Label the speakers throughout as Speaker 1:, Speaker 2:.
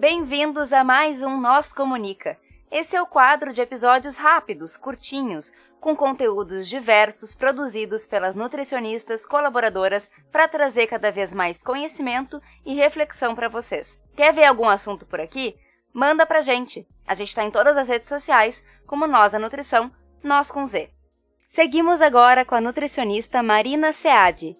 Speaker 1: Bem-vindos a mais um Nós Comunica. Esse é o quadro de episódios rápidos, curtinhos, com conteúdos diversos produzidos pelas nutricionistas colaboradoras para trazer cada vez mais conhecimento e reflexão para vocês. Quer ver algum assunto por aqui? Manda pra gente. A gente está em todas as redes sociais, como Nós a Nutrição, Nós com Z. Seguimos agora com a nutricionista Marina Seade.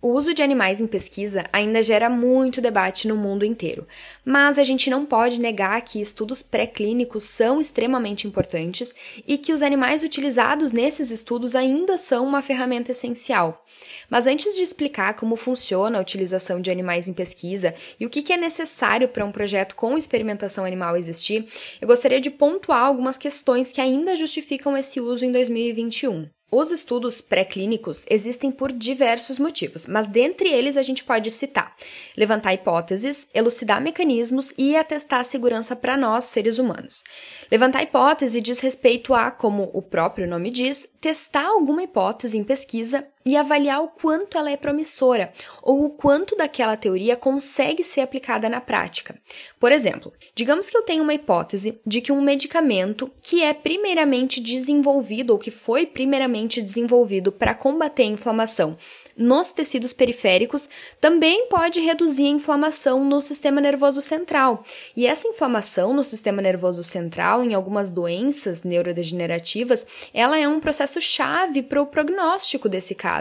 Speaker 2: O uso de animais em pesquisa ainda gera muito debate no mundo inteiro, mas a gente não pode negar que estudos pré-clínicos são extremamente importantes e que os animais utilizados nesses estudos ainda são uma ferramenta essencial. Mas antes de explicar como funciona a utilização de animais em pesquisa e o que é necessário para um projeto com experimentação animal existir, eu gostaria de pontuar algumas questões que ainda justificam esse uso em 2021. Os estudos pré-clínicos existem por diversos motivos, mas dentre eles a gente pode citar levantar hipóteses, elucidar mecanismos e atestar a segurança para nós, seres humanos. Levantar hipótese diz respeito a, como o próprio nome diz, testar alguma hipótese em pesquisa e avaliar o quanto ela é promissora ou o quanto daquela teoria consegue ser aplicada na prática. Por exemplo, digamos que eu tenho uma hipótese de que um medicamento que é primeiramente desenvolvido ou que foi primeiramente desenvolvido para combater a inflamação nos tecidos periféricos também pode reduzir a inflamação no sistema nervoso central. E essa inflamação no sistema nervoso central, em algumas doenças neurodegenerativas, ela é um processo chave para o prognóstico desse caso.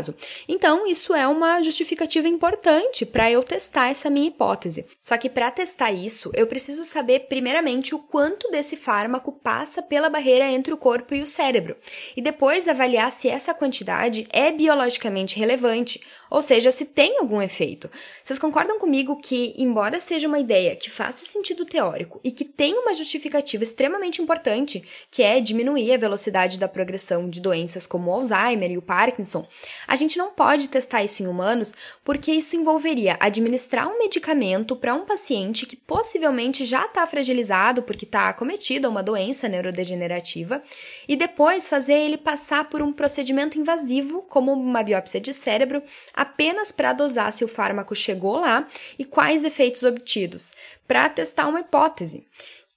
Speaker 2: Então, isso é uma justificativa importante para eu testar essa minha hipótese. Só que para testar isso, eu preciso saber primeiramente o quanto desse fármaco passa pela barreira entre o corpo e o cérebro, e depois avaliar se essa quantidade é biologicamente relevante ou seja, se tem algum efeito. Vocês concordam comigo que, embora seja uma ideia que faça sentido teórico e que tem uma justificativa extremamente importante, que é diminuir a velocidade da progressão de doenças como o Alzheimer e o Parkinson, a gente não pode testar isso em humanos porque isso envolveria administrar um medicamento para um paciente que possivelmente já está fragilizado porque está acometido a uma doença neurodegenerativa e depois fazer ele passar por um procedimento invasivo, como uma biópsia de cérebro apenas para dosar se o fármaco chegou lá e quais efeitos obtidos, para testar uma hipótese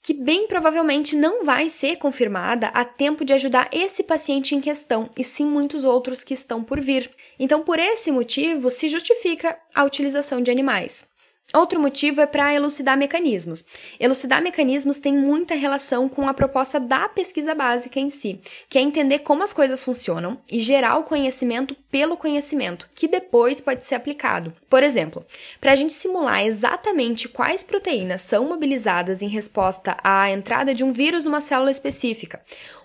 Speaker 2: que bem provavelmente não vai ser confirmada a tempo de ajudar esse paciente em questão, e sim muitos outros que estão por vir. Então, por esse motivo, se justifica a utilização de animais. Outro motivo é para elucidar mecanismos. Elucidar mecanismos tem muita relação com a proposta da pesquisa básica em si, que é entender como as coisas funcionam e gerar o conhecimento pelo conhecimento, que depois pode ser aplicado. Por exemplo, para a gente simular exatamente quais proteínas são mobilizadas em resposta à entrada de um vírus numa célula específica,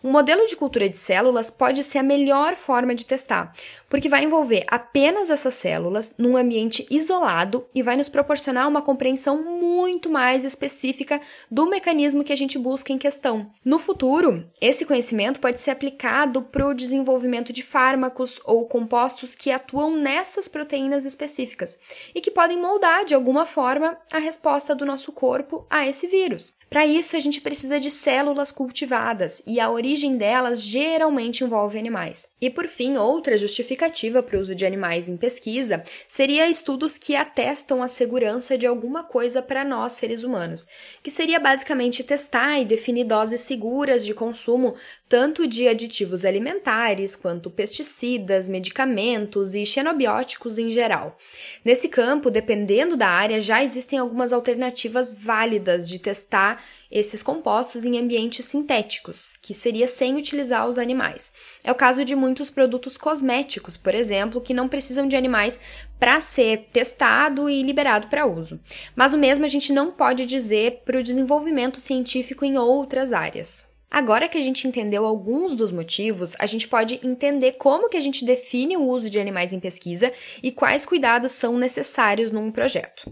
Speaker 2: um modelo de cultura de células pode ser a melhor forma de testar, porque vai envolver apenas essas células num ambiente isolado e vai nos proporcionar uma compreensão muito mais específica do mecanismo que a gente busca em questão. No futuro, esse conhecimento pode ser aplicado para o desenvolvimento de fármacos ou compostos que atuam nessas proteínas específicas e que podem moldar de alguma forma a resposta do nosso corpo a esse vírus. Para isso, a gente precisa de células cultivadas e a origem delas geralmente envolve animais. E por fim, outra justificativa para o uso de animais em pesquisa seria estudos que atestam a segurança de alguma coisa para nós seres humanos, que seria basicamente testar e definir doses seguras de consumo tanto de aditivos alimentares quanto pesticidas, medicamentos e xenobióticos em geral. Nesse campo, dependendo da área, já existem algumas alternativas válidas de testar esses compostos em ambientes sintéticos, que seria sem utilizar os animais. É o caso de muitos produtos cosméticos, por exemplo, que não precisam de animais para ser testado e liberado para uso. Mas o mesmo a gente não pode dizer para o desenvolvimento científico em outras áreas. Agora que a gente entendeu alguns dos motivos, a gente pode entender como que a gente define o uso de animais em pesquisa e quais cuidados são necessários num projeto.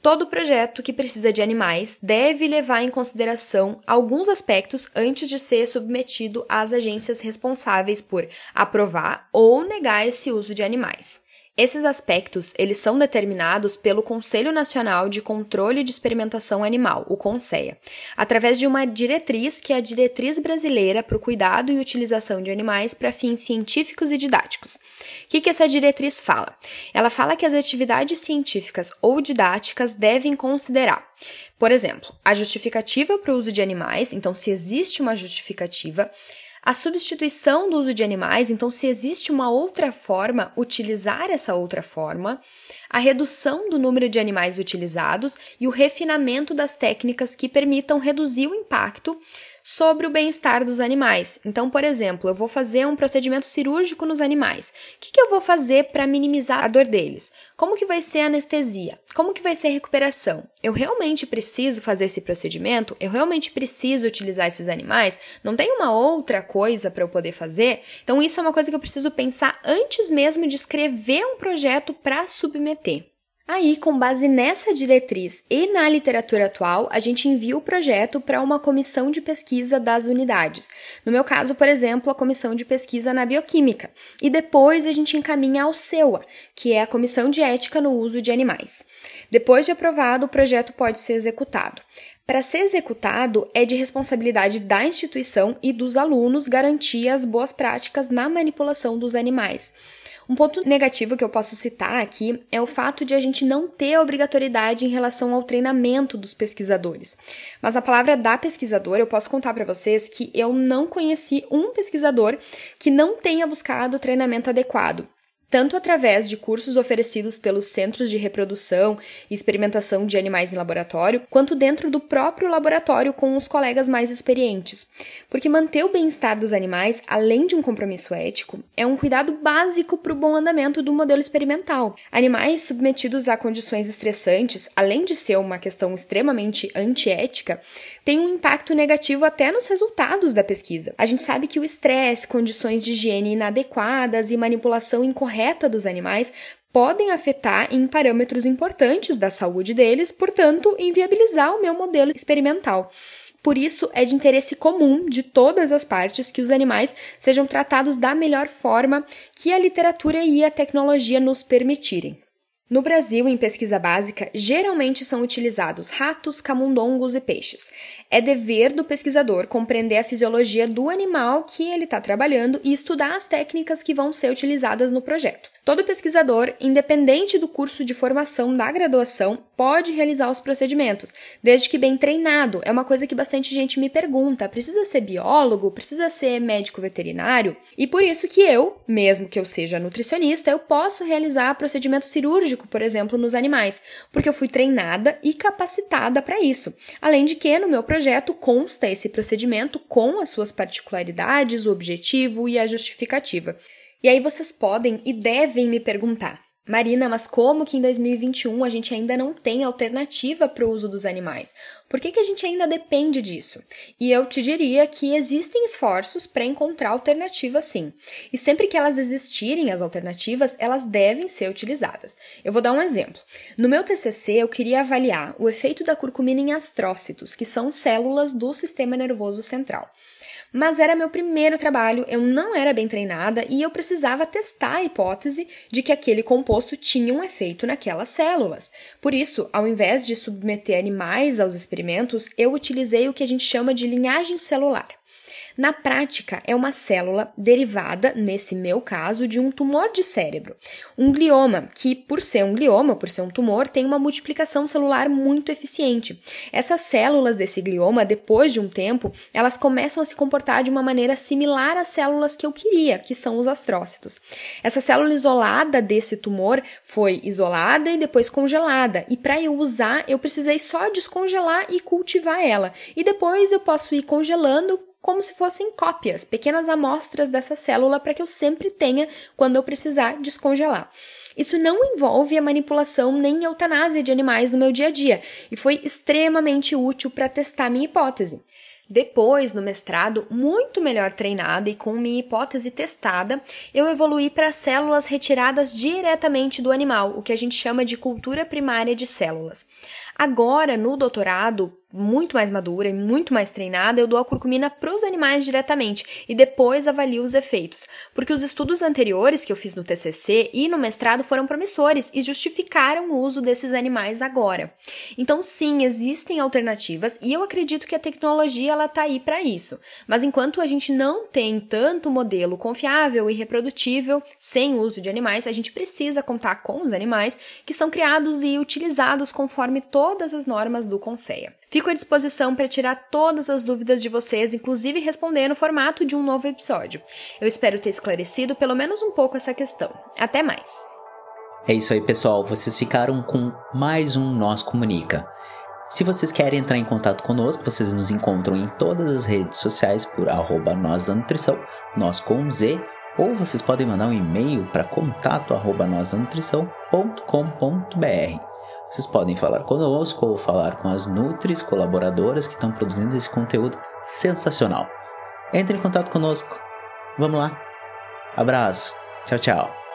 Speaker 2: Todo projeto que precisa de animais deve levar em consideração alguns aspectos antes de ser submetido às agências responsáveis por aprovar ou negar esse uso de animais. Esses aspectos, eles são determinados pelo Conselho Nacional de Controle de Experimentação Animal, o CONSEA, através de uma diretriz que é a Diretriz Brasileira para o Cuidado e Utilização de Animais para Fins Científicos e Didáticos. O que, que essa diretriz fala? Ela fala que as atividades científicas ou didáticas devem considerar por exemplo, a justificativa para o uso de animais, então, se existe uma justificativa, a substituição do uso de animais, então, se existe uma outra forma, utilizar essa outra forma, a redução do número de animais utilizados e o refinamento das técnicas que permitam reduzir o impacto sobre o bem-estar dos animais. Então, por exemplo, eu vou fazer um procedimento cirúrgico nos animais. O que, que eu vou fazer para minimizar a dor deles? Como que vai ser a anestesia? Como que vai ser a recuperação? Eu realmente preciso fazer esse procedimento? Eu realmente preciso utilizar esses animais? Não tem uma outra coisa para eu poder fazer? Então, isso é uma coisa que eu preciso pensar antes mesmo de escrever um projeto para submeter. Aí, com base nessa diretriz e na literatura atual, a gente envia o projeto para uma comissão de pesquisa das unidades. No meu caso, por exemplo, a comissão de pesquisa na bioquímica. E depois a gente encaminha ao CEUA, que é a comissão de ética no uso de animais. Depois de aprovado, o projeto pode ser executado. Para ser executado, é de responsabilidade da instituição e dos alunos garantir as boas práticas na manipulação dos animais. Um ponto negativo que eu posso citar aqui é o fato de a gente não ter obrigatoriedade em relação ao treinamento dos pesquisadores. Mas a palavra da pesquisadora, eu posso contar para vocês que eu não conheci um pesquisador que não tenha buscado treinamento adequado tanto através de cursos oferecidos pelos centros de reprodução e experimentação de animais em laboratório, quanto dentro do próprio laboratório com os colegas mais experientes. Porque manter o bem-estar dos animais, além de um compromisso ético, é um cuidado básico para o bom andamento do modelo experimental. Animais submetidos a condições estressantes, além de ser uma questão extremamente antiética, têm um impacto negativo até nos resultados da pesquisa. A gente sabe que o estresse, condições de higiene inadequadas e manipulação incorreta correta dos animais podem afetar em parâmetros importantes da saúde deles, portanto, inviabilizar o meu modelo experimental. Por isso, é de interesse comum de todas as partes que os animais sejam tratados da melhor forma que a literatura e a tecnologia nos permitirem. No Brasil, em pesquisa básica, geralmente são utilizados ratos, camundongos e peixes. É dever do pesquisador compreender a fisiologia do animal que ele está trabalhando e estudar as técnicas que vão ser utilizadas no projeto. Todo pesquisador, independente do curso de formação da graduação, pode realizar os procedimentos, desde que bem treinado. É uma coisa que bastante gente me pergunta: precisa ser biólogo? Precisa ser médico veterinário? E por isso que eu, mesmo que eu seja nutricionista, eu posso realizar procedimento cirúrgico, por exemplo, nos animais, porque eu fui treinada e capacitada para isso. Além de que no meu projeto consta esse procedimento com as suas particularidades, o objetivo e a justificativa. E aí vocês podem e devem me perguntar: Marina, mas como que em 2021 a gente ainda não tem alternativa para o uso dos animais? Por que, que a gente ainda depende disso? E eu te diria que existem esforços para encontrar alternativas sim. E sempre que elas existirem, as alternativas, elas devem ser utilizadas. Eu vou dar um exemplo. No meu TCC, eu queria avaliar o efeito da curcumina em astrócitos, que são células do sistema nervoso central. Mas era meu primeiro trabalho, eu não era bem treinada e eu precisava testar a hipótese de que aquele composto tinha um efeito naquelas células. Por isso, ao invés de submeter animais aos experimentos, eu utilizei o que a gente chama de linhagem celular. Na prática, é uma célula derivada, nesse meu caso, de um tumor de cérebro. Um glioma, que por ser um glioma, por ser um tumor, tem uma multiplicação celular muito eficiente. Essas células desse glioma, depois de um tempo, elas começam a se comportar de uma maneira similar às células que eu queria, que são os astrócitos. Essa célula isolada desse tumor foi isolada e depois congelada, e para eu usar, eu precisei só descongelar e cultivar ela. E depois eu posso ir congelando como se fossem cópias, pequenas amostras dessa célula para que eu sempre tenha quando eu precisar descongelar. Isso não envolve a manipulação nem eutanásia de animais no meu dia a dia e foi extremamente útil para testar minha hipótese. Depois, no mestrado, muito melhor treinada e com minha hipótese testada, eu evoluí para células retiradas diretamente do animal, o que a gente chama de cultura primária de células. Agora, no doutorado, muito mais madura e muito mais treinada, eu dou a curcumina para os animais diretamente e depois avalio os efeitos. Porque os estudos anteriores que eu fiz no TCC e no mestrado foram promissores e justificaram o uso desses animais agora. Então, sim, existem alternativas e eu acredito que a tecnologia ela tá aí para isso. Mas enquanto a gente não tem tanto modelo confiável e reprodutível sem uso de animais, a gente precisa contar com os animais que são criados e utilizados conforme todas as normas do Conceia. Fico à disposição para tirar todas as dúvidas de vocês, inclusive responder no formato de um novo episódio. Eu espero ter esclarecido pelo menos um pouco essa questão. Até mais!
Speaker 3: É isso aí, pessoal. Vocês ficaram com mais um Nós Comunica. Se vocês querem entrar em contato conosco, vocês nos encontram em todas as redes sociais por arroba nós da nutrição, nós com Z, ou vocês podem mandar um e-mail para contato arroba Vocês podem falar conosco ou falar com as Nutris colaboradoras que estão produzindo esse conteúdo sensacional. Entre em contato conosco. Vamos lá. Abraço. Tchau, tchau.